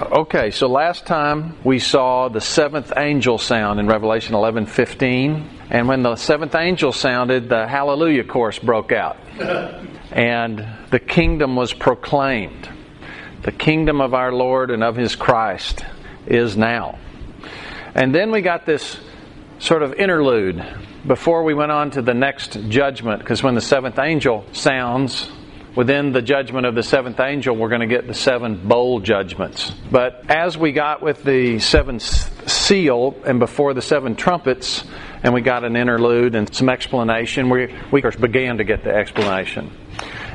Okay, so last time we saw the seventh angel sound in Revelation 11:15, and when the seventh angel sounded, the hallelujah chorus broke out. and the kingdom was proclaimed. The kingdom of our Lord and of his Christ is now. And then we got this sort of interlude before we went on to the next judgment, because when the seventh angel sounds, within the judgment of the seventh angel, we're going to get the seven bowl judgments. But as we got with the seventh seal and before the seven trumpets, and we got an interlude and some explanation, we, we began to get the explanation.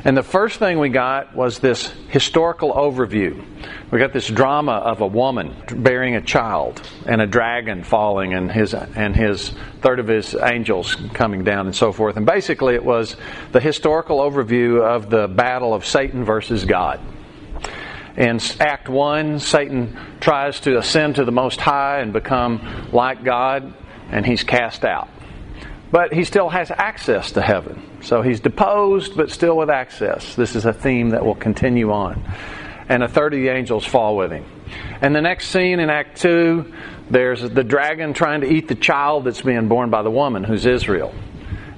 And the first thing we got was this historical overview. We got this drama of a woman bearing a child and a dragon falling and his and his third of his angels coming down and so forth. And basically it was the historical overview of the battle of Satan versus God. In Act 1, Satan tries to ascend to the Most High and become like God, and he's cast out. But he still has access to heaven. So he's deposed, but still with access. This is a theme that will continue on. And a third of the angels fall with him. And the next scene in Act 2, there's the dragon trying to eat the child that's being born by the woman, who's Israel.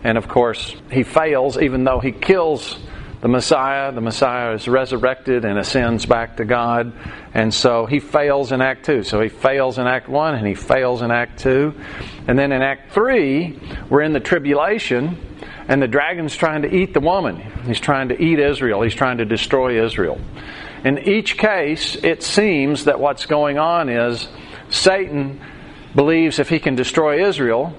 And of course, he fails, even though he kills the Messiah. The Messiah is resurrected and ascends back to God. And so he fails in Act 2. So he fails in Act 1 and he fails in Act 2. And then in Act 3, we're in the tribulation and the dragon's trying to eat the woman. He's trying to eat Israel. He's trying to destroy Israel. In each case, it seems that what's going on is Satan believes if he can destroy Israel,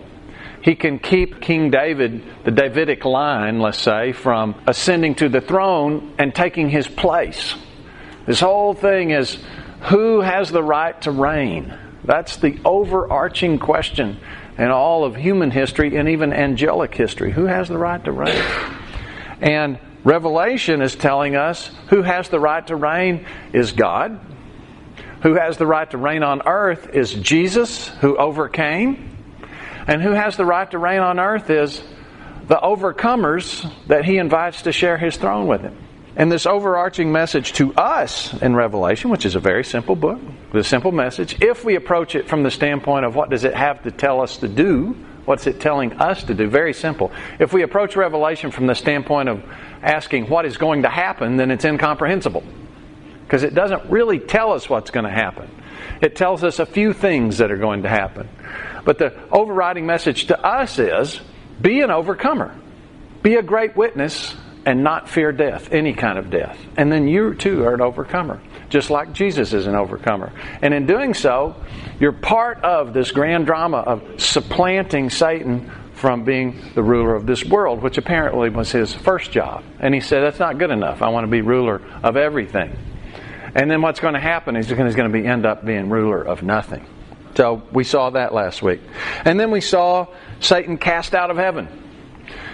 he can keep King David, the Davidic line, let's say, from ascending to the throne and taking his place. This whole thing is who has the right to reign? That's the overarching question in all of human history and even angelic history. Who has the right to reign? And Revelation is telling us who has the right to reign is God. Who has the right to reign on earth is Jesus, who overcame. And who has the right to reign on earth is the overcomers that he invites to share his throne with him. And this overarching message to us in Revelation, which is a very simple book, the simple message, if we approach it from the standpoint of what does it have to tell us to do, what's it telling us to do, very simple. If we approach Revelation from the standpoint of asking what is going to happen, then it's incomprehensible. Because it doesn't really tell us what's going to happen. It tells us a few things that are going to happen. But the overriding message to us is be an overcomer, be a great witness, and not fear death, any kind of death. And then you too are an overcomer, just like Jesus is an overcomer. And in doing so, you're part of this grand drama of supplanting Satan from being the ruler of this world, which apparently was his first job. And he said, That's not good enough. I want to be ruler of everything. And then what's going to happen is he's going to be, end up being ruler of nothing. So we saw that last week. And then we saw Satan cast out of heaven.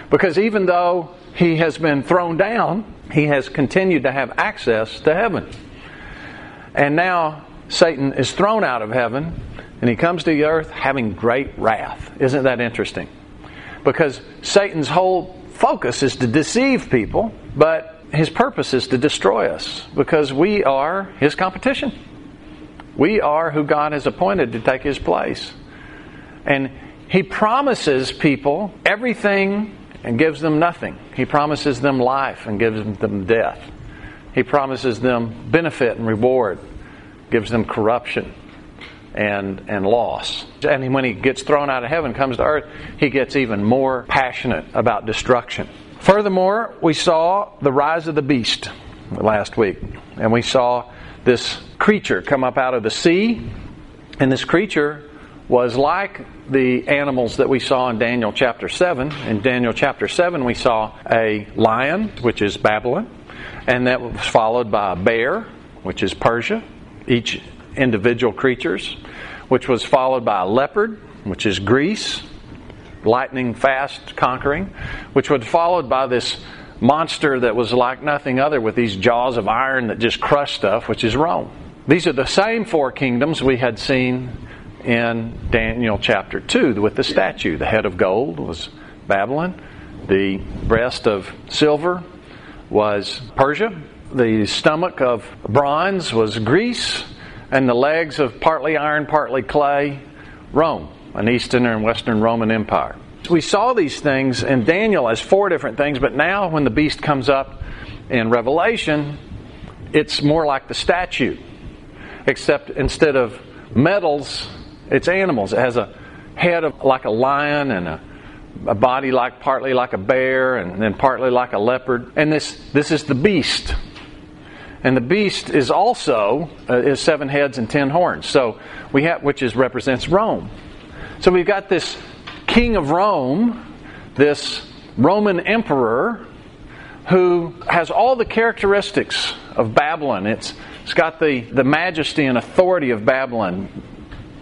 Because even though he has been thrown down, he has continued to have access to heaven. And now Satan is thrown out of heaven and he comes to the earth having great wrath. Isn't that interesting? Because Satan's whole focus is to deceive people, but his purpose is to destroy us because we are his competition. We are who God has appointed to take his place. And he promises people everything and gives them nothing. He promises them life and gives them death. He promises them benefit and reward, gives them corruption and, and loss. And when he gets thrown out of heaven, comes to earth, he gets even more passionate about destruction. Furthermore, we saw the rise of the beast last week, and we saw this creature come up out of the sea, and this creature was like the animals that we saw in Daniel chapter 7. In Daniel chapter 7, we saw a lion, which is Babylon, and that was followed by a bear, which is Persia, each individual creatures, which was followed by a leopard, which is Greece, lightning fast conquering, which was followed by this monster that was like nothing other with these jaws of iron that just crushed stuff, which is Rome. These are the same four kingdoms we had seen in Daniel chapter 2 with the statue. The head of gold was Babylon, the breast of silver was Persia, the stomach of bronze was Greece, and the legs of partly iron, partly clay, Rome, an Eastern and Western Roman Empire. We saw these things in Daniel as four different things, but now when the beast comes up in Revelation, it's more like the statue, except instead of metals, it's animals. It has a head of, like a lion and a, a body like partly like a bear and then partly like a leopard. And this this is the beast. And the beast is also uh, is seven heads and ten horns. So we have which is represents Rome. So we've got this king of Rome, this Roman emperor who has all the characteristics of Babylon. It's, it's got the, the majesty and authority of Babylon.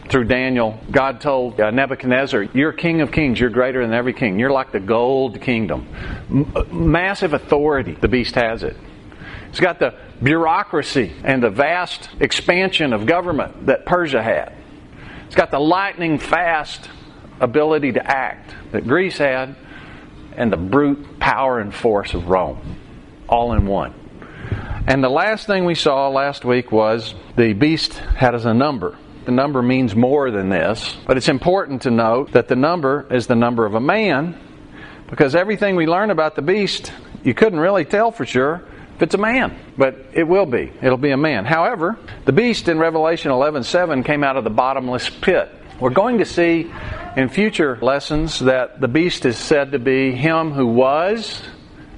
Through Daniel, God told uh, Nebuchadnezzar, You're king of kings, you're greater than every king. You're like the gold kingdom. M- uh, massive authority, the beast has it. It's got the bureaucracy and the vast expansion of government that Persia had. It's got the lightning fast ability to act that Greece had and the brute power and force of Rome, all in one. And the last thing we saw last week was the beast had as a number. The number means more than this, but it's important to note that the number is the number of a man because everything we learn about the beast, you couldn't really tell for sure if it's a man, but it will be. It'll be a man. However, the beast in Revelation 11:7 came out of the bottomless pit. We're going to see in future lessons that the beast is said to be him who was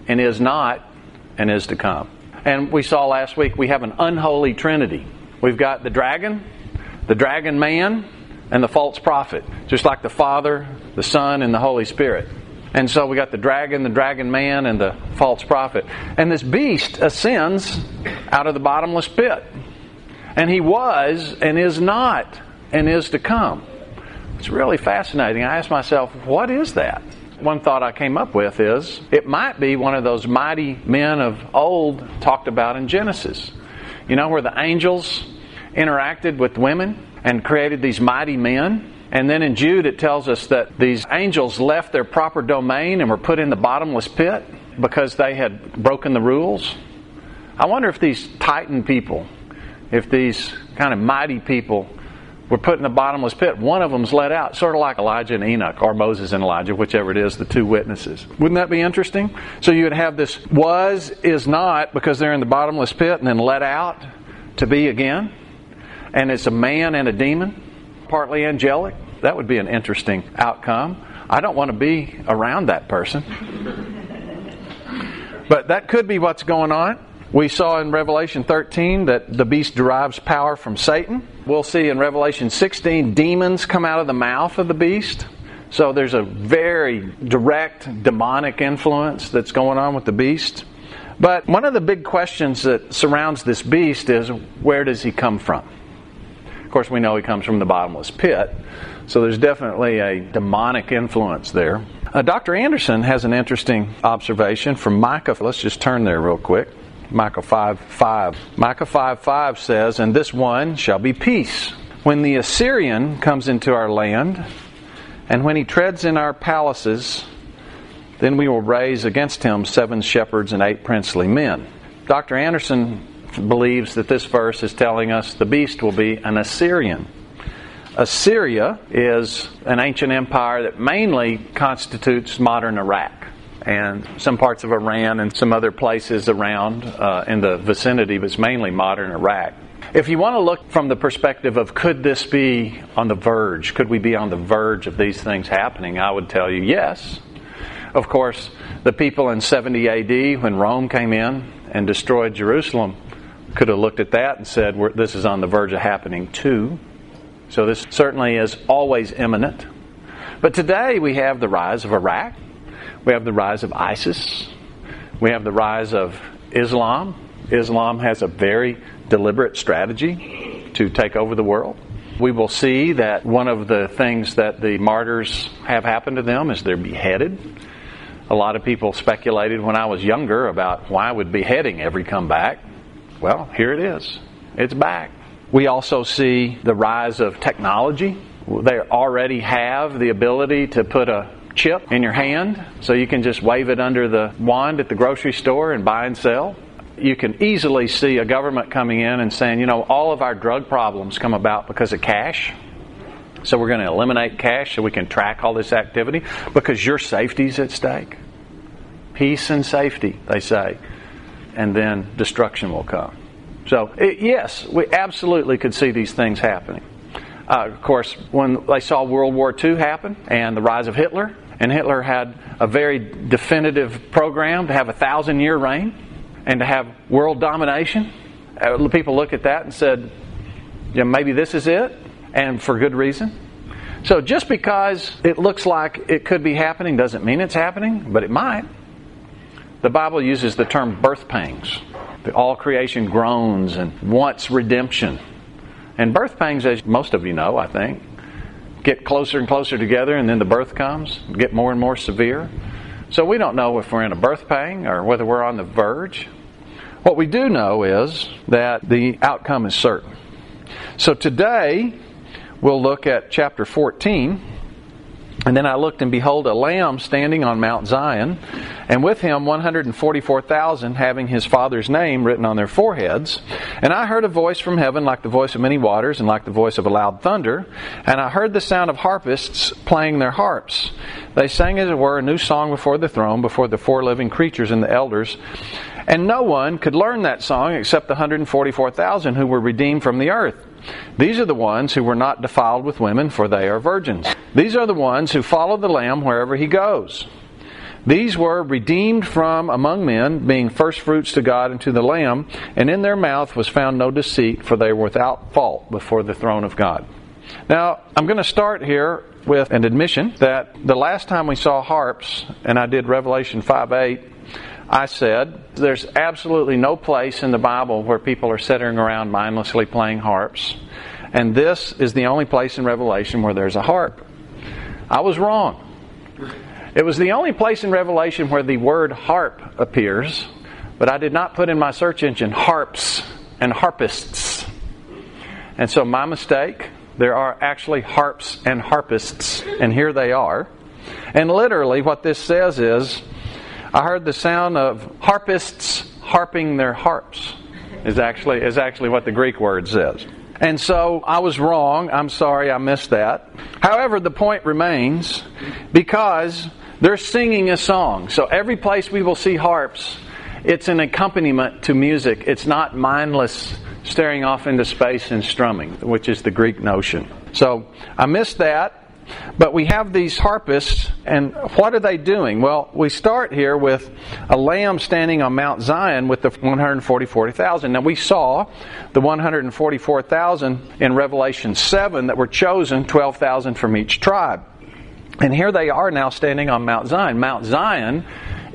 and is not and is to come. And we saw last week we have an unholy trinity. We've got the dragon, the dragon man, and the false prophet, just like the Father, the Son, and the Holy Spirit. And so we got the dragon, the dragon man, and the false prophet. And this beast ascends out of the bottomless pit. And he was and is not and is to come. It's really fascinating. I asked myself, what is that? One thought I came up with is it might be one of those mighty men of old talked about in Genesis. You know, where the angels interacted with women and created these mighty men. And then in Jude, it tells us that these angels left their proper domain and were put in the bottomless pit because they had broken the rules. I wonder if these Titan people, if these kind of mighty people were put in the bottomless pit. One of them's let out, sort of like Elijah and Enoch, or Moses and Elijah, whichever it is, the two witnesses. Wouldn't that be interesting? So you would have this was, is not, because they're in the bottomless pit, and then let out to be again. And it's a man and a demon, partly angelic. That would be an interesting outcome. I don't want to be around that person. But that could be what's going on. We saw in Revelation 13 that the beast derives power from Satan. We'll see in Revelation 16 demons come out of the mouth of the beast. So there's a very direct demonic influence that's going on with the beast. But one of the big questions that surrounds this beast is where does he come from? Course, we know he comes from the bottomless pit, so there's definitely a demonic influence there. Uh, Dr. Anderson has an interesting observation from Micah. Let's just turn there real quick. Micah 5 5. Micah 5 5 says, And this one shall be peace. When the Assyrian comes into our land, and when he treads in our palaces, then we will raise against him seven shepherds and eight princely men. Dr. Anderson believes that this verse is telling us the beast will be an Assyrian. Assyria is an ancient empire that mainly constitutes modern Iraq and some parts of Iran and some other places around uh, in the vicinity, but it's mainly modern Iraq. If you want to look from the perspective of could this be on the verge, could we be on the verge of these things happening, I would tell you yes. Of course, the people in 70 AD, when Rome came in and destroyed Jerusalem, could have looked at that and said, This is on the verge of happening too. So this certainly is always imminent. But today we have the rise of Iraq. We have the rise of ISIS. We have the rise of Islam. Islam has a very deliberate strategy to take over the world. We will see that one of the things that the martyrs have happened to them is they're beheaded. A lot of people speculated when I was younger about why would beheading ever come back. Well, here it is. It's back. We also see the rise of technology. They already have the ability to put a chip in your hand so you can just wave it under the wand at the grocery store and buy and sell. You can easily see a government coming in and saying, you know, all of our drug problems come about because of cash. So we're going to eliminate cash so we can track all this activity because your safety's at stake. Peace and safety, they say. And then destruction will come. So, it, yes, we absolutely could see these things happening. Uh, of course, when they saw World War II happen and the rise of Hitler, and Hitler had a very definitive program to have a thousand year reign and to have world domination, uh, people look at that and said, yeah, maybe this is it, and for good reason. So just because it looks like it could be happening doesn't mean it's happening, but it might. The Bible uses the term birth pangs. All creation groans and wants redemption. And birth pangs, as most of you know, I think, get closer and closer together, and then the birth comes, get more and more severe. So we don't know if we're in a birth pang or whether we're on the verge. What we do know is that the outcome is certain. So today, we'll look at chapter 14 and then I looked, and behold, a lamb standing on Mount Zion, and with him 144,000 having his father's name written on their foreheads. And I heard a voice from heaven like the voice of many waters, and like the voice of a loud thunder. And I heard the sound of harpists playing their harps. They sang, as it were, a new song before the throne, before the four living creatures and the elders. And no one could learn that song except the 144,000 who were redeemed from the earth. These are the ones who were not defiled with women, for they are virgins. These are the ones who follow the Lamb wherever he goes. These were redeemed from among men, being firstfruits to God and to the Lamb, and in their mouth was found no deceit, for they were without fault before the throne of God. Now, I'm going to start here with an admission that the last time we saw harps, and I did Revelation 5 8, I said, there's absolutely no place in the Bible where people are sitting around mindlessly playing harps. And this is the only place in Revelation where there's a harp. I was wrong. It was the only place in Revelation where the word harp appears, but I did not put in my search engine harps and harpists. And so, my mistake, there are actually harps and harpists, and here they are. And literally, what this says is I heard the sound of harpists harping their harps. Is actually is actually what the Greek word says. And so I was wrong. I'm sorry I missed that. However, the point remains because they're singing a song. So every place we will see harps, it's an accompaniment to music. It's not mindless staring off into space and strumming, which is the Greek notion. So I missed that. But we have these harpists, and what are they doing? Well, we start here with a lamb standing on Mount Zion with the 144,000. Now, we saw the 144,000 in Revelation 7 that were chosen, 12,000 from each tribe. And here they are now standing on Mount Zion. Mount Zion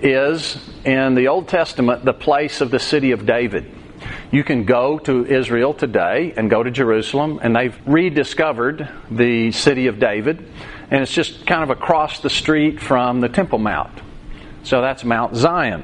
is, in the Old Testament, the place of the city of David. You can go to Israel today and go to Jerusalem, and they've rediscovered the city of David, and it's just kind of across the street from the Temple Mount. So that's Mount Zion.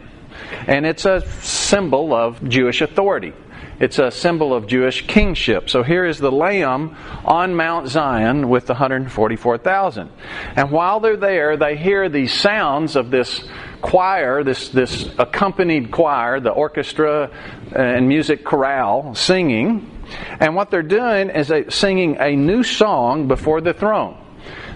And it's a symbol of Jewish authority. It's a symbol of Jewish kingship. So here is the Lamb on Mount Zion with the 144,000. And while they're there, they hear these sounds of this choir, this, this accompanied choir, the orchestra uh, and music chorale singing. And what they're doing is they singing a new song before the throne.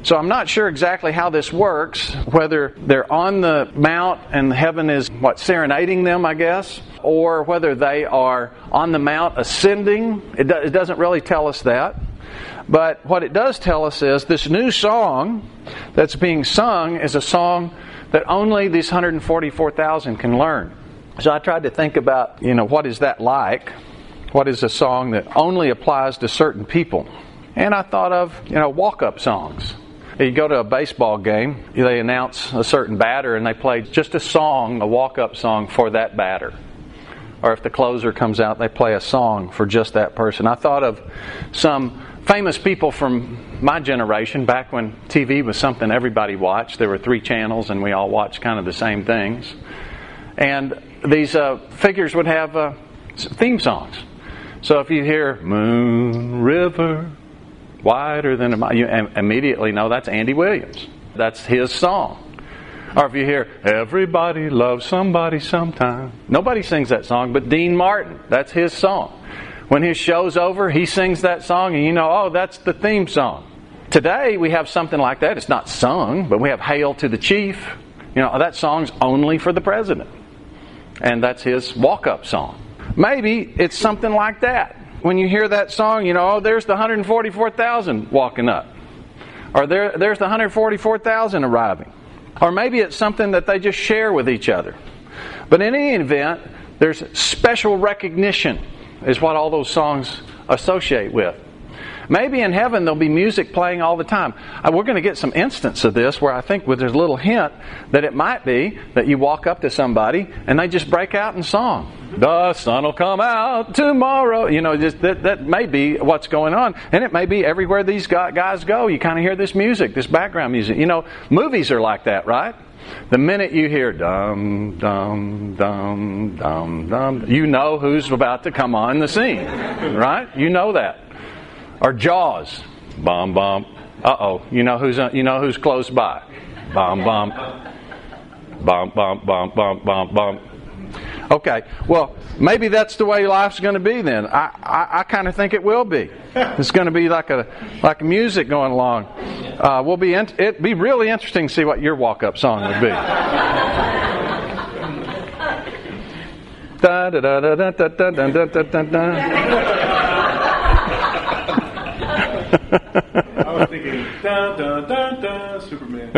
So I'm not sure exactly how this works, whether they're on the mount and heaven is what serenading them, I guess, or whether they are on the mount ascending. It, do, it doesn't really tell us that. But what it does tell us is this new song that's being sung is a song that only these 144,000 can learn. So I tried to think about, you know, what is that like? What is a song that only applies to certain people? And I thought of, you know, walk up songs. You go to a baseball game, they announce a certain batter and they play just a song, a walk up song for that batter. Or if the closer comes out, they play a song for just that person. I thought of some famous people from my generation, back when TV was something everybody watched. There were three channels and we all watched kind of the same things. And these uh, figures would have uh, theme songs. So if you hear Moon River, wider than a mile, you immediately know that's Andy Williams. That's his song. Or if you hear, Everybody loves somebody sometime. Nobody sings that song but Dean Martin. That's his song. When his show's over, he sings that song, and you know, oh, that's the theme song. Today, we have something like that. It's not sung, but we have Hail to the Chief. You know, that song's only for the president. And that's his walk up song. Maybe it's something like that. When you hear that song, you know, oh, there's the 144,000 walking up. Or there, there's the 144,000 arriving. Or maybe it's something that they just share with each other. But in any event, there's special recognition, is what all those songs associate with. Maybe in heaven there'll be music playing all the time. Uh, we're going to get some instance of this where I think there's a little hint that it might be that you walk up to somebody and they just break out in song. The sun will come out tomorrow. You know, just that, that may be what's going on. And it may be everywhere these guys go, you kind of hear this music, this background music. You know, movies are like that, right? The minute you hear dum, dum, dum, dum, dum, you know who's about to come on the scene, right? You know that. Or Jaws, bum, bum. Uh oh, you know who's you know who's close by, bum, bum, bum, bum, bum, bum, bum, bum. Okay, well, maybe that's the way life's going to be then. I, I, I kind of think it will be. It's going to be like a like music going along. Uh, will be in, it be really interesting to see what your walk up song would be. da da da da da da da da da da da. I was thinking, da da da da, Superman.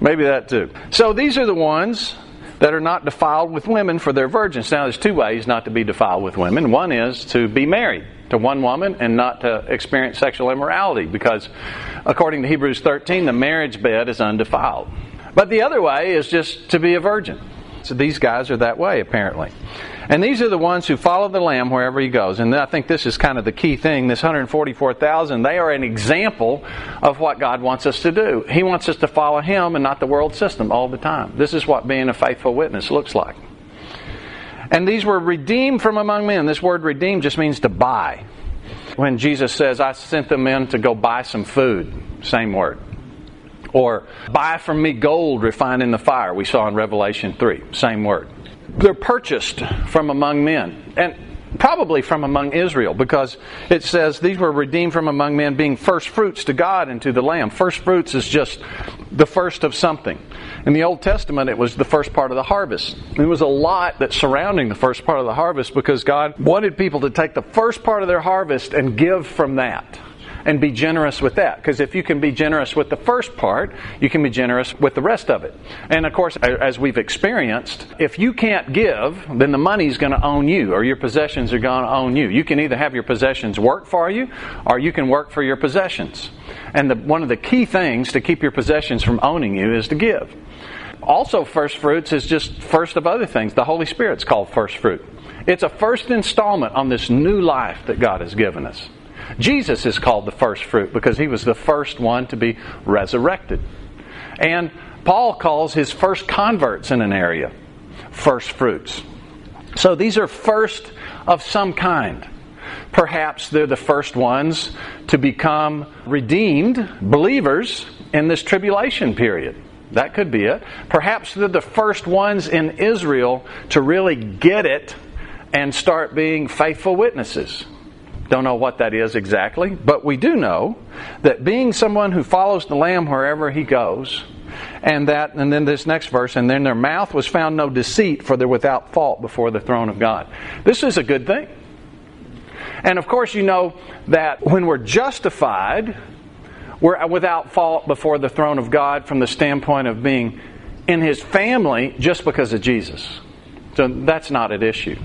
Maybe that too. So these are the ones that are not defiled with women for they're virgins. Now, there's two ways not to be defiled with women. One is to be married to one woman and not to experience sexual immorality, because according to Hebrews 13, the marriage bed is undefiled. But the other way is just to be a virgin. So these guys are that way, apparently. And these are the ones who follow the Lamb wherever he goes. And I think this is kind of the key thing. This 144,000, they are an example of what God wants us to do. He wants us to follow him and not the world system all the time. This is what being a faithful witness looks like. And these were redeemed from among men. This word redeemed just means to buy. When Jesus says, I sent them in to go buy some food, same word. Or buy from me gold refined in the fire, we saw in Revelation 3, same word they're purchased from among men. And probably from among Israel, because it says these were redeemed from among men, being first fruits to God and to the Lamb. First fruits is just the first of something. In the Old Testament, it was the first part of the harvest. There was a lot that's surrounding the first part of the harvest because God wanted people to take the first part of their harvest and give from that and be generous with that. Because if you can be generous with the first part, you can be generous with the rest of it. And of course, as we've experienced, if you can't give, then the money's going to own you, or your possessions are going to own you. You can either have your possessions work for you, or you can work for your possessions. And the, one of the key things to keep your possessions from owning you is to give. Also, first fruits is just first of other things. The Holy Spirit's called first fruit. It's a first installment on this new life that God has given us. Jesus is called the first fruit because he was the first one to be resurrected. And Paul calls his first converts in an area first fruits. So these are first of some kind. Perhaps they're the first ones to become redeemed believers in this tribulation period. That could be it. Perhaps they're the first ones in Israel to really get it and start being faithful witnesses. Don't know what that is exactly, but we do know that being someone who follows the Lamb wherever he goes, and that, and then this next verse, and then their mouth was found no deceit, for they're without fault before the throne of God. This is a good thing. And of course, you know that when we're justified, we're without fault before the throne of God from the standpoint of being in His family just because of Jesus. So that's not at issue.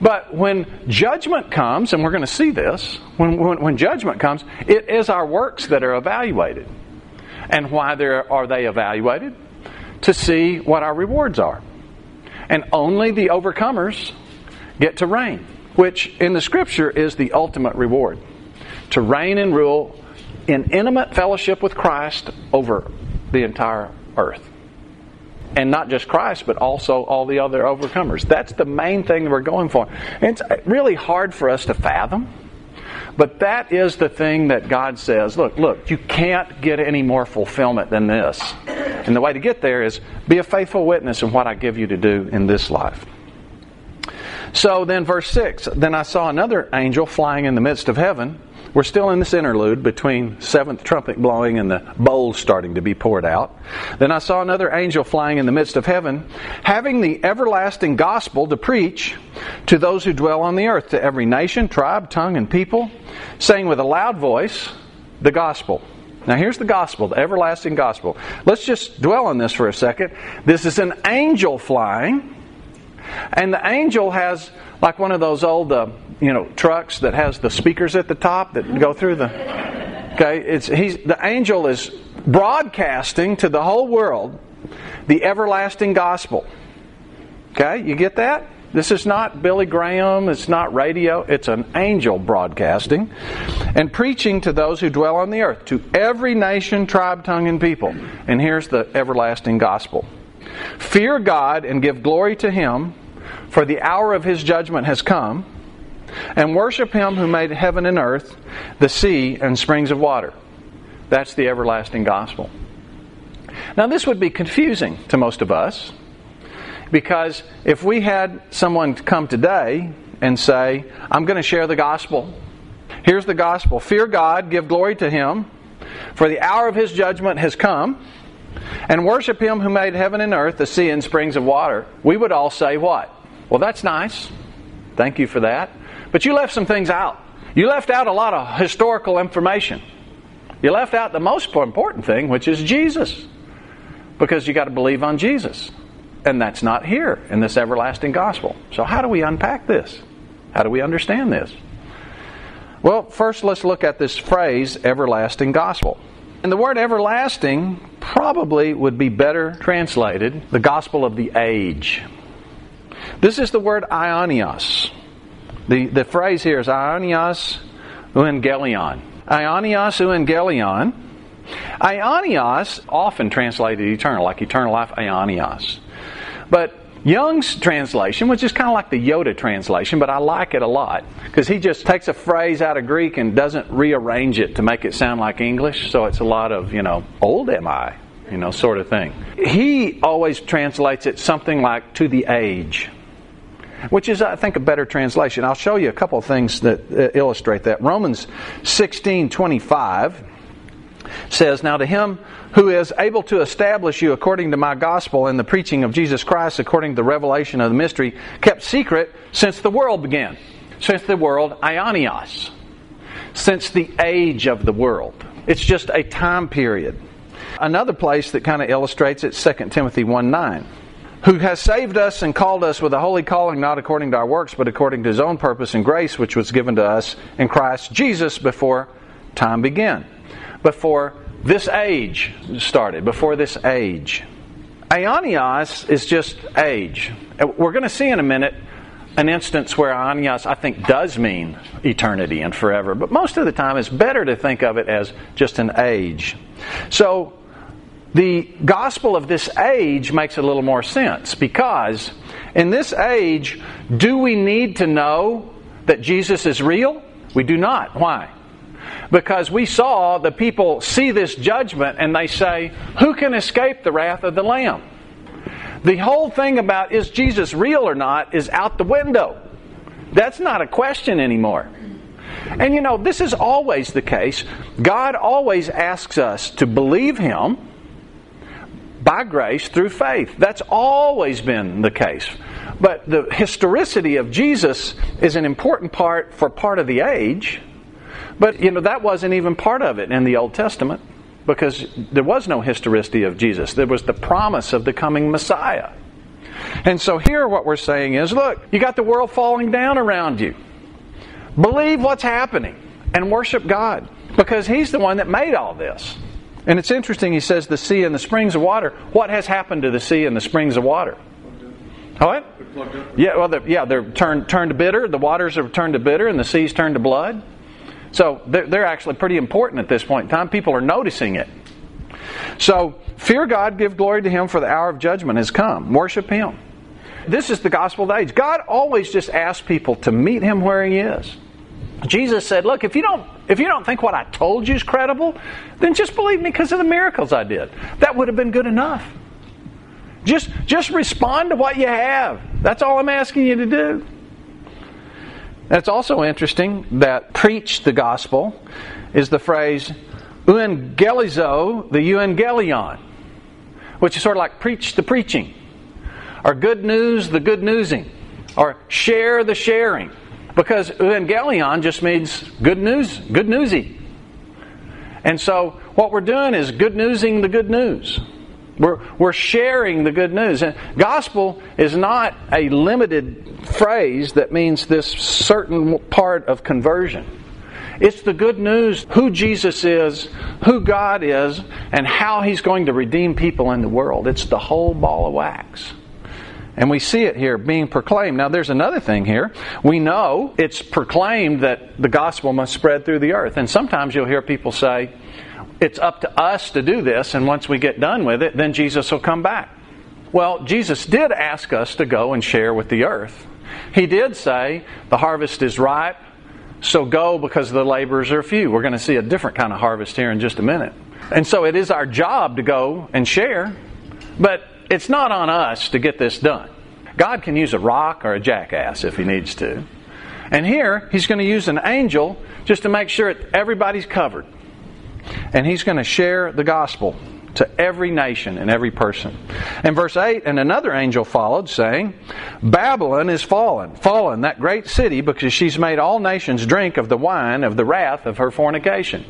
But when judgment comes, and we're going to see this, when, when, when judgment comes, it is our works that are evaluated. And why are they evaluated? To see what our rewards are. And only the overcomers get to reign, which in the scripture is the ultimate reward. To reign and rule in intimate fellowship with Christ over the entire earth and not just Christ, but also all the other overcomers. That's the main thing we're going for. It's really hard for us to fathom. But that is the thing that God says look, look, you can't get any more fulfillment than this. And the way to get there is be a faithful witness in what I give you to do in this life. So then, verse 6 Then I saw another angel flying in the midst of heaven. We're still in this interlude between seventh trumpet blowing and the bowls starting to be poured out. Then I saw another angel flying in the midst of heaven, having the everlasting gospel to preach to those who dwell on the earth, to every nation, tribe, tongue, and people, saying with a loud voice, the gospel. Now, here's the gospel, the everlasting gospel. Let's just dwell on this for a second. This is an angel flying, and the angel has like one of those old, uh, you know, trucks that has the speakers at the top that go through the. Okay, it's he's the angel is broadcasting to the whole world the everlasting gospel. Okay, you get that? This is not Billy Graham, it's not radio, it's an angel broadcasting and preaching to those who dwell on the earth, to every nation, tribe, tongue, and people. And here's the everlasting gospel Fear God and give glory to Him, for the hour of His judgment has come, and worship Him who made heaven and earth, the sea, and springs of water. That's the everlasting gospel. Now, this would be confusing to most of us because if we had someone come today and say, I'm going to share the gospel, here's the gospel fear God, give glory to Him, for the hour of His judgment has come, and worship Him who made heaven and earth, the sea, and springs of water, we would all say, What? Well, that's nice. Thank you for that. But you left some things out. You left out a lot of historical information. You left out the most important thing, which is Jesus. Because you got to believe on Jesus. And that's not here in this everlasting gospel. So, how do we unpack this? How do we understand this? Well, first let's look at this phrase, everlasting gospel. And the word everlasting probably would be better translated the gospel of the age. This is the word aionios. The, the phrase here is aionios euangelion. Aionios euangelion. Aionios, often translated eternal, like eternal life, aionios. But Young's translation, which is kind of like the Yoda translation, but I like it a lot because he just takes a phrase out of Greek and doesn't rearrange it to make it sound like English. So it's a lot of, you know, old am I, you know, sort of thing. He always translates it something like to the age, which is, I think, a better translation. I'll show you a couple of things that uh, illustrate that. Romans 16 25 says, Now to him who is able to establish you according to my gospel and the preaching of Jesus Christ, according to the revelation of the mystery, kept secret since the world began. Since the world, aionios. Since the age of the world. It's just a time period. Another place that kind of illustrates it, 2 Timothy 1 9 who has saved us and called us with a holy calling, not according to our works, but according to his own purpose and grace, which was given to us in Christ Jesus before time began before this age started, before this age. Aionios is just age. We're going to see in a minute an instance where aionios, I think, does mean eternity and forever, but most of the time it's better to think of it as just an age. So, the gospel of this age makes a little more sense because in this age, do we need to know that Jesus is real? We do not. Why? because we saw the people see this judgment and they say, Who can escape the wrath of the Lamb? The whole thing about is Jesus real or not is out the window. That's not a question anymore. And you know, this is always the case. God always asks us to believe Him by grace through faith. That's always been the case. But the historicity of Jesus is an important part for part of the age but, you know, that wasn't even part of it in the Old Testament because there was no historicity of Jesus. There was the promise of the coming Messiah. And so here what we're saying is look, you got the world falling down around you. Believe what's happening and worship God because He's the one that made all this. And it's interesting, He says, the sea and the springs of water. What has happened to the sea and the springs of water? What? Yeah, well, they're, yeah, they're turned, turned to bitter. The waters are turned to bitter and the seas turned to blood. So they're, they're actually pretty important at this point in time. People are noticing it. So fear God, give glory to Him, for the hour of judgment has come. Worship Him. This is the gospel of the age. God always just asks people to meet Him where He is. Jesus said, Look, if you don't if you don't think what I told you is credible, then just believe me because of the miracles I did. That would have been good enough. Just just respond to what you have. That's all I'm asking you to do. It's also interesting that preach the gospel is the phrase euangelizo, the euangelion, which is sort of like preach the preaching, or good news, the good newsing, or share the sharing. Because evangelion just means good news, good newsy. And so what we're doing is good newsing the good news. We're, we're sharing the good news. And gospel is not a limited phrase that means this certain part of conversion. It's the good news who Jesus is, who God is, and how He's going to redeem people in the world. It's the whole ball of wax. And we see it here being proclaimed. Now, there's another thing here. We know it's proclaimed that the gospel must spread through the earth. And sometimes you'll hear people say, it's up to us to do this, and once we get done with it, then Jesus will come back. Well, Jesus did ask us to go and share with the earth. He did say, the harvest is ripe, so go because the laborers are few. We're going to see a different kind of harvest here in just a minute. And so it is our job to go and share, but it's not on us to get this done. God can use a rock or a jackass if he needs to. And here, he's going to use an angel just to make sure everybody's covered. And he's going to share the gospel to every nation and every person. In verse 8, and another angel followed, saying, Babylon is fallen, fallen, that great city, because she's made all nations drink of the wine of the wrath of her fornication.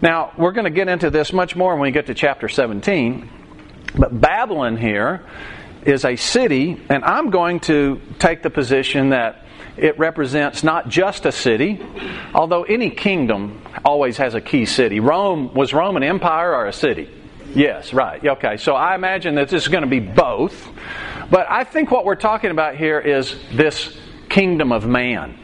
Now, we're going to get into this much more when we get to chapter 17. But Babylon here is a city, and I'm going to take the position that it represents not just a city, although any kingdom always has a key city. Rome was Rome an empire or a city? Yes, right. Okay, so I imagine that this is going to be both. But I think what we're talking about here is this kingdom of man,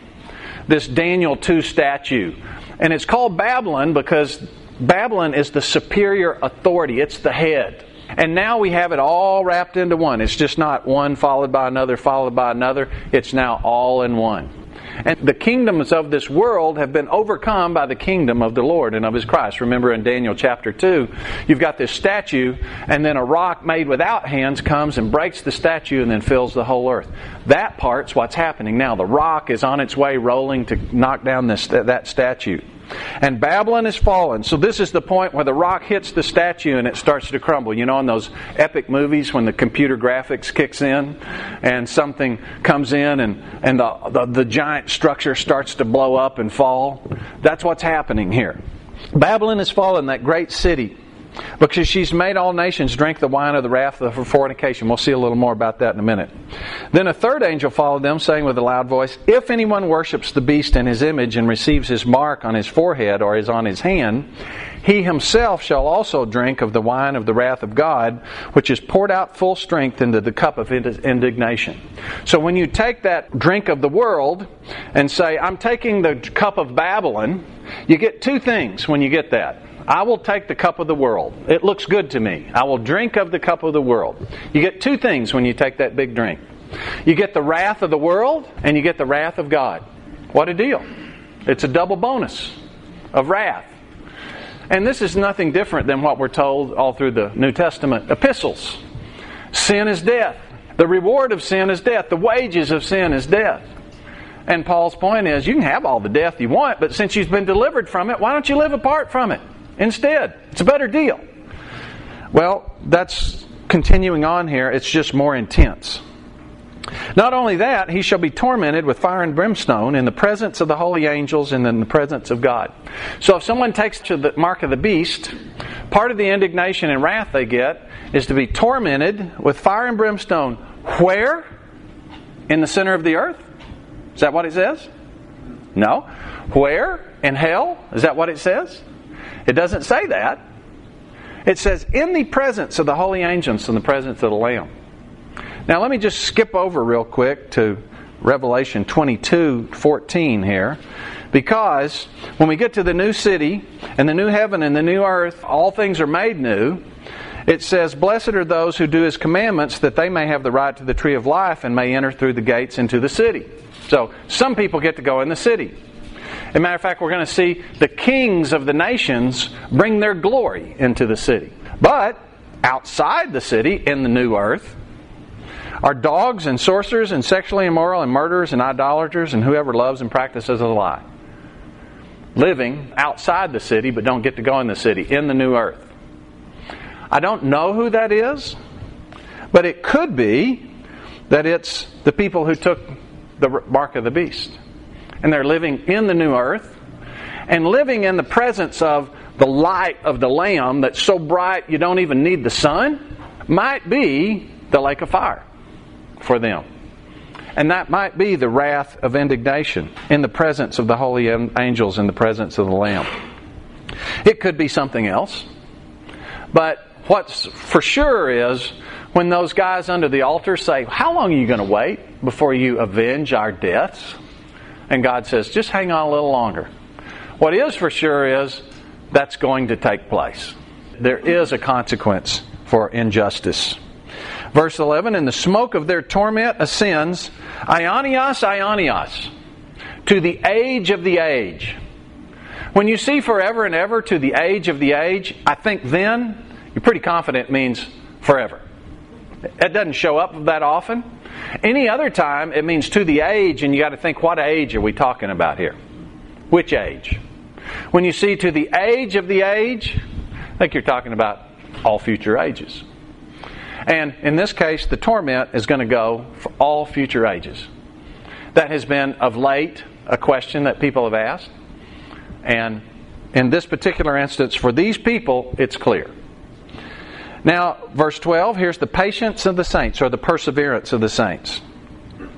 this Daniel 2 statue. And it's called Babylon because Babylon is the superior authority, it's the head. And now we have it all wrapped into one. It's just not one followed by another, followed by another. It's now all in one. And the kingdoms of this world have been overcome by the kingdom of the Lord and of His Christ. Remember in Daniel chapter 2, you've got this statue, and then a rock made without hands comes and breaks the statue and then fills the whole earth. That part's what's happening now. The rock is on its way rolling to knock down this, that statue. And Babylon is fallen. So this is the point where the rock hits the statue and it starts to crumble. You know, in those epic movies when the computer graphics kicks in and something comes in and, and the, the, the giant structure starts to blow up and fall. That's what's happening here. Babylon has fallen, that great city because she's made all nations drink the wine of the wrath of her fornication. We'll see a little more about that in a minute. Then a third angel followed them, saying with a loud voice, If anyone worships the beast in his image and receives his mark on his forehead or is on his hand, he himself shall also drink of the wine of the wrath of God, which is poured out full strength into the cup of indignation. So when you take that drink of the world and say, I'm taking the cup of Babylon, you get two things when you get that. I will take the cup of the world. It looks good to me. I will drink of the cup of the world. You get two things when you take that big drink you get the wrath of the world, and you get the wrath of God. What a deal! It's a double bonus of wrath. And this is nothing different than what we're told all through the New Testament epistles. Sin is death. The reward of sin is death. The wages of sin is death. And Paul's point is you can have all the death you want, but since you've been delivered from it, why don't you live apart from it? Instead. It's a better deal. Well, that's continuing on here, it's just more intense. Not only that, he shall be tormented with fire and brimstone in the presence of the holy angels and in the presence of God. So if someone takes to the mark of the beast, part of the indignation and wrath they get is to be tormented with fire and brimstone. Where? In the center of the earth? Is that what it says? No. Where? In hell? Is that what it says? It doesn't say that. It says, in the presence of the holy angels and the presence of the Lamb. Now, let me just skip over real quick to Revelation 22 14 here. Because when we get to the new city and the new heaven and the new earth, all things are made new. It says, Blessed are those who do his commandments, that they may have the right to the tree of life and may enter through the gates into the city. So, some people get to go in the city. As a matter of fact, we're going to see the kings of the nations bring their glory into the city. But outside the city, in the new earth, are dogs and sorcerers and sexually immoral and murderers and idolaters and whoever loves and practices a lie. Living outside the city but don't get to go in the city, in the new earth. I don't know who that is, but it could be that it's the people who took the mark of the beast. And they're living in the new earth and living in the presence of the light of the Lamb that's so bright you don't even need the sun might be the lake of fire for them. And that might be the wrath of indignation in the presence of the holy angels, in the presence of the Lamb. It could be something else. But what's for sure is when those guys under the altar say, How long are you going to wait before you avenge our deaths? And God says, Just hang on a little longer. What is for sure is that's going to take place. There is a consequence for injustice. Verse 11, and the smoke of their torment ascends, aionios, aionios, to the age of the age. When you see forever and ever to the age of the age, I think then you're pretty confident means forever. It doesn't show up that often. Any other time, it means to the age, and you got to think, what age are we talking about here? Which age? When you see to the age of the age, I think you're talking about all future ages. And in this case, the torment is going to go for all future ages. That has been of late a question that people have asked. And in this particular instance, for these people, it's clear. Now, verse 12, here's the patience of the saints, or the perseverance of the saints.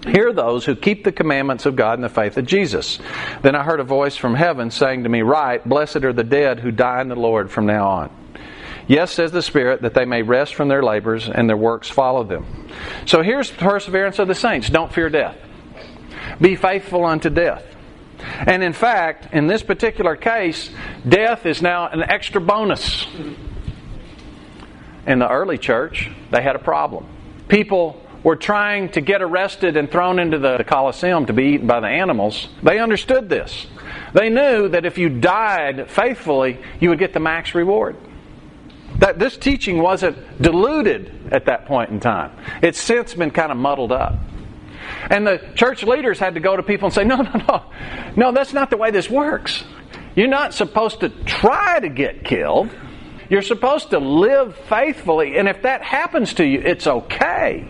Hear those who keep the commandments of God and the faith of Jesus. Then I heard a voice from heaven saying to me, Write, blessed are the dead who die in the Lord from now on. Yes, says the Spirit, that they may rest from their labors and their works follow them. So here's the perseverance of the saints. Don't fear death. Be faithful unto death. And in fact, in this particular case, death is now an extra bonus. In the early church, they had a problem. People were trying to get arrested and thrown into the Colosseum to be eaten by the animals. They understood this. They knew that if you died faithfully, you would get the max reward. That this teaching wasn't diluted at that point in time. It's since been kind of muddled up. And the church leaders had to go to people and say, no, no, no. No, that's not the way this works. You're not supposed to try to get killed. You're supposed to live faithfully. And if that happens to you, it's okay.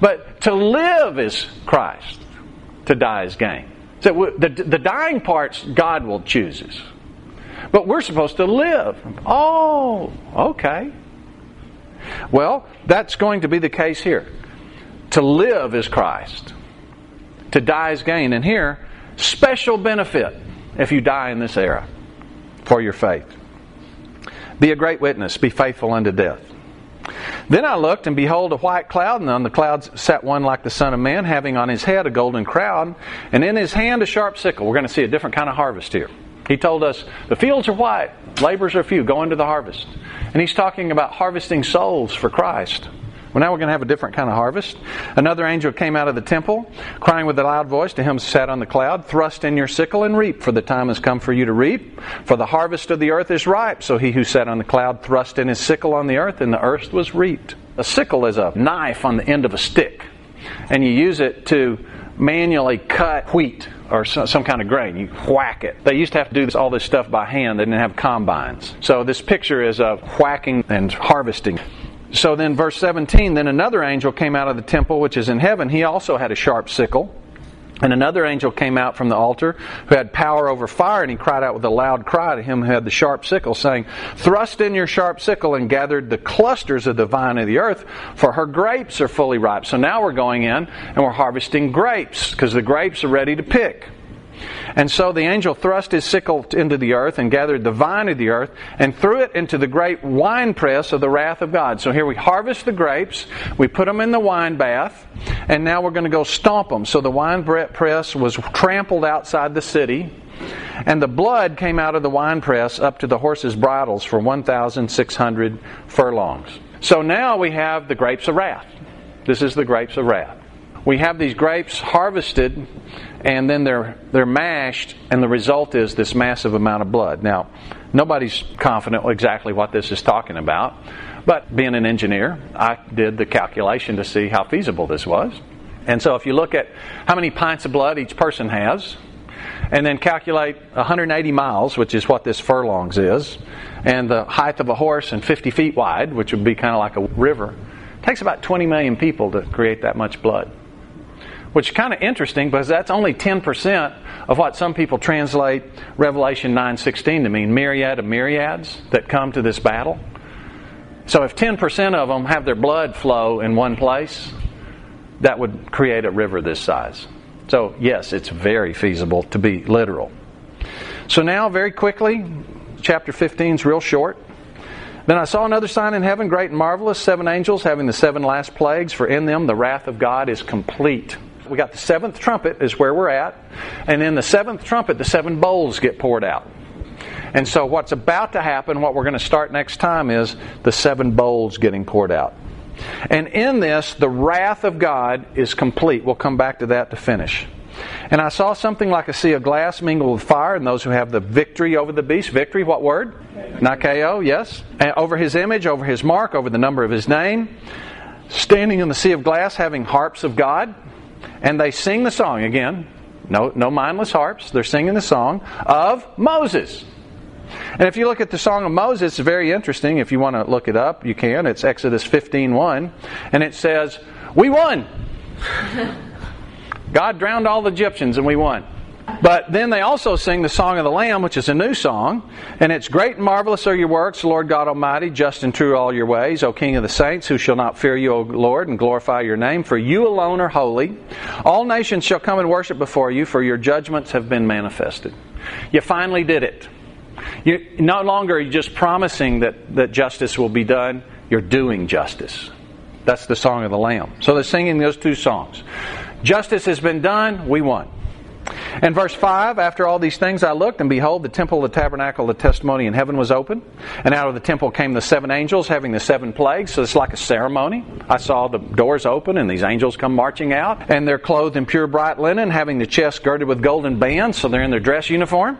But to live is Christ, to die is gain. So the, the dying parts, God will chooses. But we're supposed to live. Oh, okay. Well, that's going to be the case here. To live is Christ, to die is gain. And here, special benefit if you die in this era for your faith. Be a great witness, be faithful unto death. Then I looked, and behold, a white cloud, and on the clouds sat one like the Son of Man, having on his head a golden crown, and in his hand a sharp sickle. We're going to see a different kind of harvest here. He told us, The fields are white, labors are few, go into the harvest. And he's talking about harvesting souls for Christ. Well, now we're going to have a different kind of harvest. Another angel came out of the temple, crying with a loud voice to him who sat on the cloud, Thrust in your sickle and reap, for the time has come for you to reap. For the harvest of the earth is ripe. So he who sat on the cloud thrust in his sickle on the earth, and the earth was reaped. A sickle is a knife on the end of a stick, and you use it to manually cut wheat or some kind of grain. You whack it. They used to have to do this, all this stuff by hand. They didn't have combines. So this picture is of whacking and harvesting. So then, verse 17 then another angel came out of the temple which is in heaven. He also had a sharp sickle. And another angel came out from the altar who had power over fire, and he cried out with a loud cry to him who had the sharp sickle, saying, Thrust in your sharp sickle and gathered the clusters of the vine of the earth, for her grapes are fully ripe. So now we're going in and we're harvesting grapes, because the grapes are ready to pick. And so the angel thrust his sickle into the earth and gathered the vine of the earth and threw it into the great winepress of the wrath of God. So here we harvest the grapes, we put them in the wine bath, and now we're going to go stomp them. So the wine press was trampled outside the city, and the blood came out of the wine press up to the horses' bridles for 1,600 furlongs. So now we have the grapes of wrath. This is the grapes of wrath. we have these grapes harvested and then they're they're mashed and the result is this massive amount of blood. Now, nobody's confident exactly what this is talking about, but being an engineer, I did the calculation to see how feasible this was. And so if you look at how many pints of blood each person has, and then calculate 180 miles, which is what this furlongs is, and the height of a horse and 50 feet wide, which would be kind of like a river, it takes about 20 million people to create that much blood. Which is kind of interesting because that's only 10% of what some people translate Revelation 9:16 to mean myriad of myriads that come to this battle. So if 10% of them have their blood flow in one place, that would create a river this size. So, yes, it's very feasible to be literal. So, now, very quickly, chapter 15 is real short. Then I saw another sign in heaven, great and marvelous, seven angels having the seven last plagues, for in them the wrath of God is complete. We got the seventh trumpet, is where we're at. And in the seventh trumpet, the seven bowls get poured out. And so, what's about to happen, what we're going to start next time, is the seven bowls getting poured out. And in this, the wrath of God is complete. We'll come back to that to finish. And I saw something like a sea of glass mingled with fire, and those who have the victory over the beast. Victory, what word? Nikao, yes. And over his image, over his mark, over the number of his name. Standing in the sea of glass, having harps of God. And they sing the song again. No, no mindless harps. They're singing the song of Moses. And if you look at the Song of Moses, it's very interesting. If you want to look it up, you can. It's Exodus 15.1. And it says, We won! God drowned all the Egyptians and we won. But then they also sing the Song of the Lamb, which is a new song, and it's great and marvelous are your works, Lord God Almighty, just and true all your ways, O King of the saints, who shall not fear you, O Lord, and glorify your name, for you alone are holy. All nations shall come and worship before you, for your judgments have been manifested. You finally did it. You, no longer are you just promising that, that justice will be done, you're doing justice. That's the song of the Lamb. So they're singing those two songs. Justice has been done, we won. And verse 5 After all these things I looked, and behold, the temple of the tabernacle the testimony in heaven was open. And out of the temple came the seven angels having the seven plagues. So it's like a ceremony. I saw the doors open, and these angels come marching out. And they're clothed in pure bright linen, having the chest girded with golden bands. So they're in their dress uniform.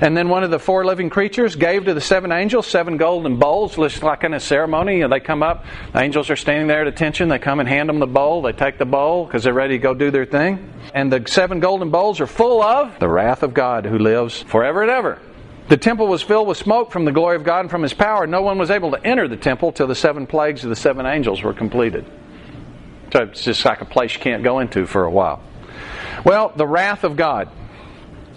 And then one of the four living creatures gave to the seven angels seven golden bowls, just like in a ceremony. They come up, the angels are standing there at attention. They come and hand them the bowl. They take the bowl because they're ready to go do their thing. And the seven golden bowls are full of the wrath of God who lives forever and ever. The temple was filled with smoke from the glory of God and from his power. No one was able to enter the temple till the seven plagues of the seven angels were completed. So it's just like a place you can't go into for a while. Well, the wrath of God.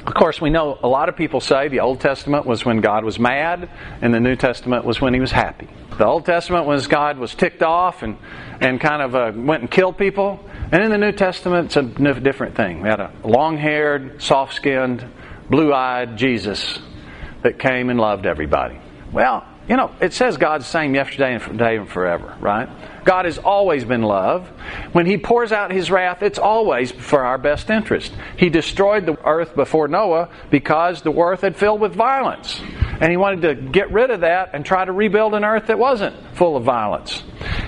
Of course, we know a lot of people say the Old Testament was when God was mad, and the New Testament was when he was happy. The Old Testament was God was ticked off and, and kind of uh, went and killed people. And in the New Testament, it's a different thing. We had a long haired, soft skinned, blue eyed Jesus that came and loved everybody. Well, you know, it says God's the same yesterday and today and forever, right? God has always been love. When He pours out His wrath, it's always for our best interest. He destroyed the earth before Noah because the earth had filled with violence. And He wanted to get rid of that and try to rebuild an earth that wasn't full of violence.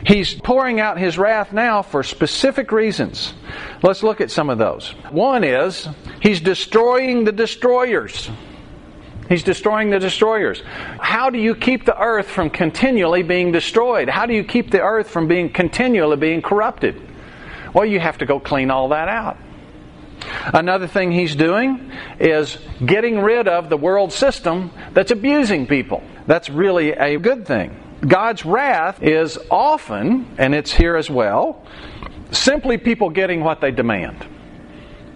He's pouring out His wrath now for specific reasons. Let's look at some of those. One is He's destroying the destroyers. He's destroying the destroyers. How do you keep the earth from continually being destroyed? How do you keep the earth from being continually being corrupted? Well, you have to go clean all that out. Another thing he's doing is getting rid of the world system that's abusing people. That's really a good thing. God's wrath is often, and it's here as well, simply people getting what they demand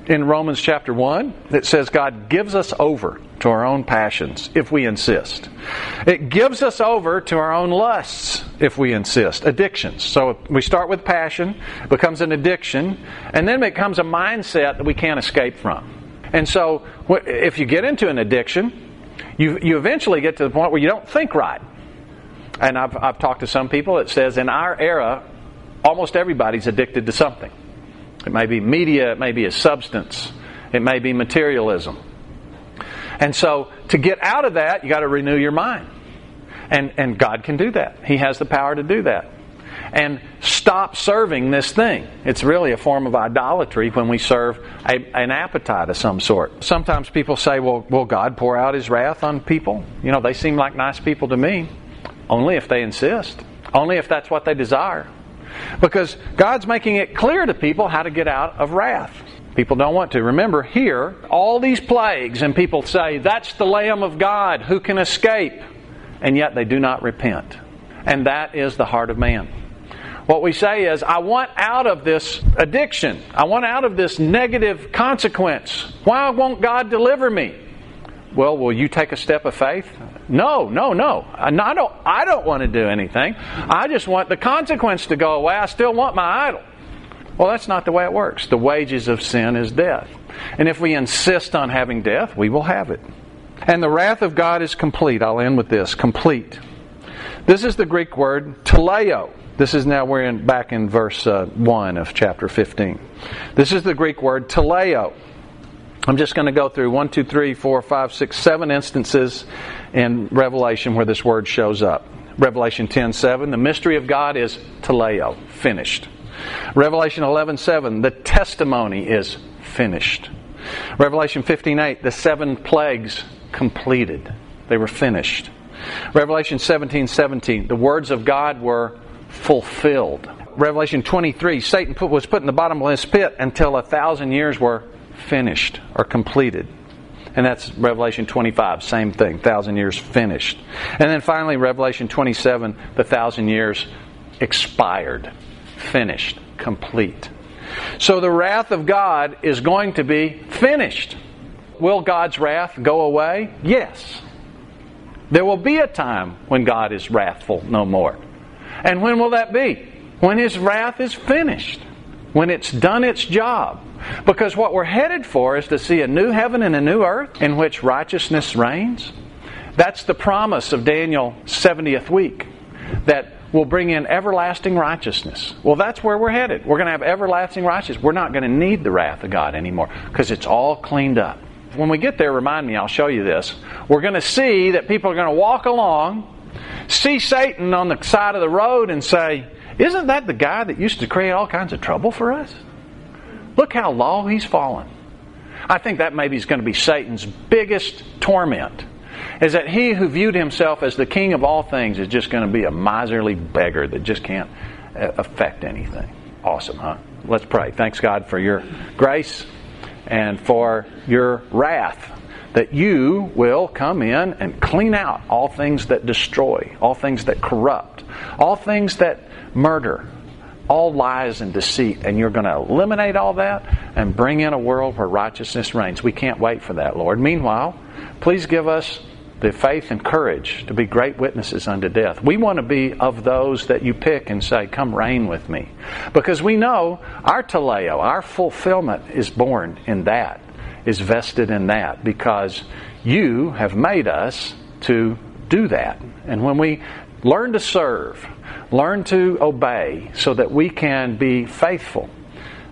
in Romans chapter 1 it says God gives us over to our own passions if we insist. It gives us over to our own lusts if we insist. Addictions. So we start with passion, becomes an addiction, and then becomes a mindset that we can't escape from. And so if you get into an addiction, you, you eventually get to the point where you don't think right. And I've, I've talked to some people, it says in our era, almost everybody's addicted to something. It may be media, it may be a substance, it may be materialism. And so to get out of that, you got to renew your mind. And, and God can do that. He has the power to do that. and stop serving this thing. It's really a form of idolatry when we serve a, an appetite of some sort. Sometimes people say, well, will God pour out his wrath on people? You know, they seem like nice people to me. Only if they insist. Only if that's what they desire. Because God's making it clear to people how to get out of wrath. People don't want to. Remember, here, all these plagues, and people say, That's the Lamb of God who can escape. And yet they do not repent. And that is the heart of man. What we say is, I want out of this addiction. I want out of this negative consequence. Why won't God deliver me? Well, will you take a step of faith? No, no, no. I don't, I don't want to do anything. I just want the consequence to go away. I still want my idol. Well, that's not the way it works. The wages of sin is death. And if we insist on having death, we will have it. And the wrath of God is complete. I'll end with this complete. This is the Greek word teleo. This is now we're in, back in verse uh, 1 of chapter 15. This is the Greek word teleo. I'm just going to go through one, two, three, four, five, six, seven instances in Revelation where this word shows up. Revelation 10 7, the mystery of God is teleo, finished. Revelation 11 7, the testimony is finished. Revelation 15 8, the seven plagues completed. They were finished. Revelation 17 17, the words of God were fulfilled. Revelation 23, Satan put, was put in the bottomless pit until a thousand years were finished or completed. And that's Revelation 25, same thing, thousand years finished. And then finally, Revelation 27, the thousand years expired, finished, complete. So the wrath of God is going to be finished. Will God's wrath go away? Yes. There will be a time when God is wrathful no more. And when will that be? When His wrath is finished, when it's done its job. Because what we're headed for is to see a new heaven and a new earth in which righteousness reigns. That's the promise of Daniel 70th week that will bring in everlasting righteousness. Well, that's where we're headed. We're going to have everlasting righteousness. We're not going to need the wrath of God anymore because it's all cleaned up. When we get there, remind me, I'll show you this. We're going to see that people are going to walk along, see Satan on the side of the road, and say, Isn't that the guy that used to create all kinds of trouble for us? Look how low he's fallen. I think that maybe is going to be Satan's biggest torment. Is that he who viewed himself as the king of all things is just going to be a miserly beggar that just can't uh, affect anything. Awesome, huh? Let's pray. Thanks, God, for your grace and for your wrath. That you will come in and clean out all things that destroy, all things that corrupt, all things that murder, all lies and deceit, and you're going to eliminate all that and bring in a world where righteousness reigns. We can't wait for that, Lord. Meanwhile, please give us the faith and courage to be great witnesses unto death. We want to be of those that you pick and say, Come reign with me. Because we know our teleo, our fulfillment is born in that, is vested in that, because you have made us to do that. And when we learn to serve, learn to obey so that we can be faithful,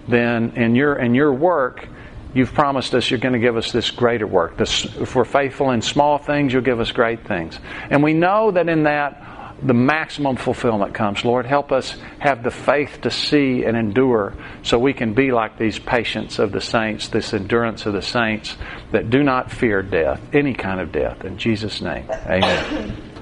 then in your in your work, you've promised us you're going to give us this greater work. This, if we're faithful in small things, you'll give us great things. And we know that in that the maximum fulfillment comes. Lord, help us have the faith to see and endure so we can be like these patience of the saints, this endurance of the saints that do not fear death, any kind of death. In Jesus' name, amen.